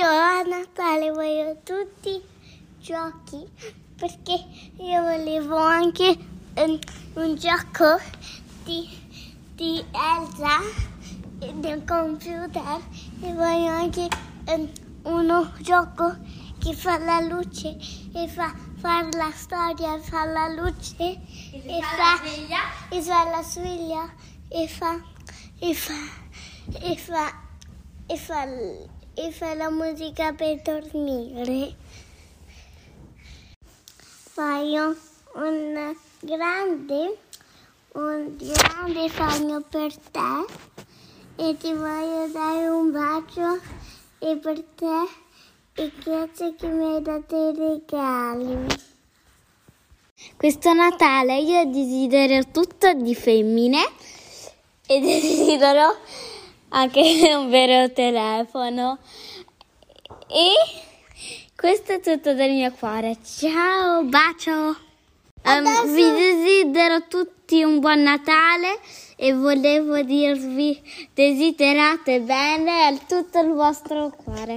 io a Natale voglio tutti giochi perché io volevo anche um, un gioco di, di Elsa del computer e voglio anche um, uno gioco che fa la luce e fa fare la storia, fa la luce e, fa, e fa la sveglia. e fa e fa e fa e fa, e fa la musica per dormire. Voglio un grande un grande sogno per te e ti voglio dare un bacio e per te e grazie che mi hai dato i regali. Questo Natale io desidero tutto di femmine e desidero anche un vero telefono. E questo è tutto del mio cuore. Ciao, bacio! Um, vi desidero tutti un buon Natale e volevo dirvi desiderate bene a tutto il vostro cuore.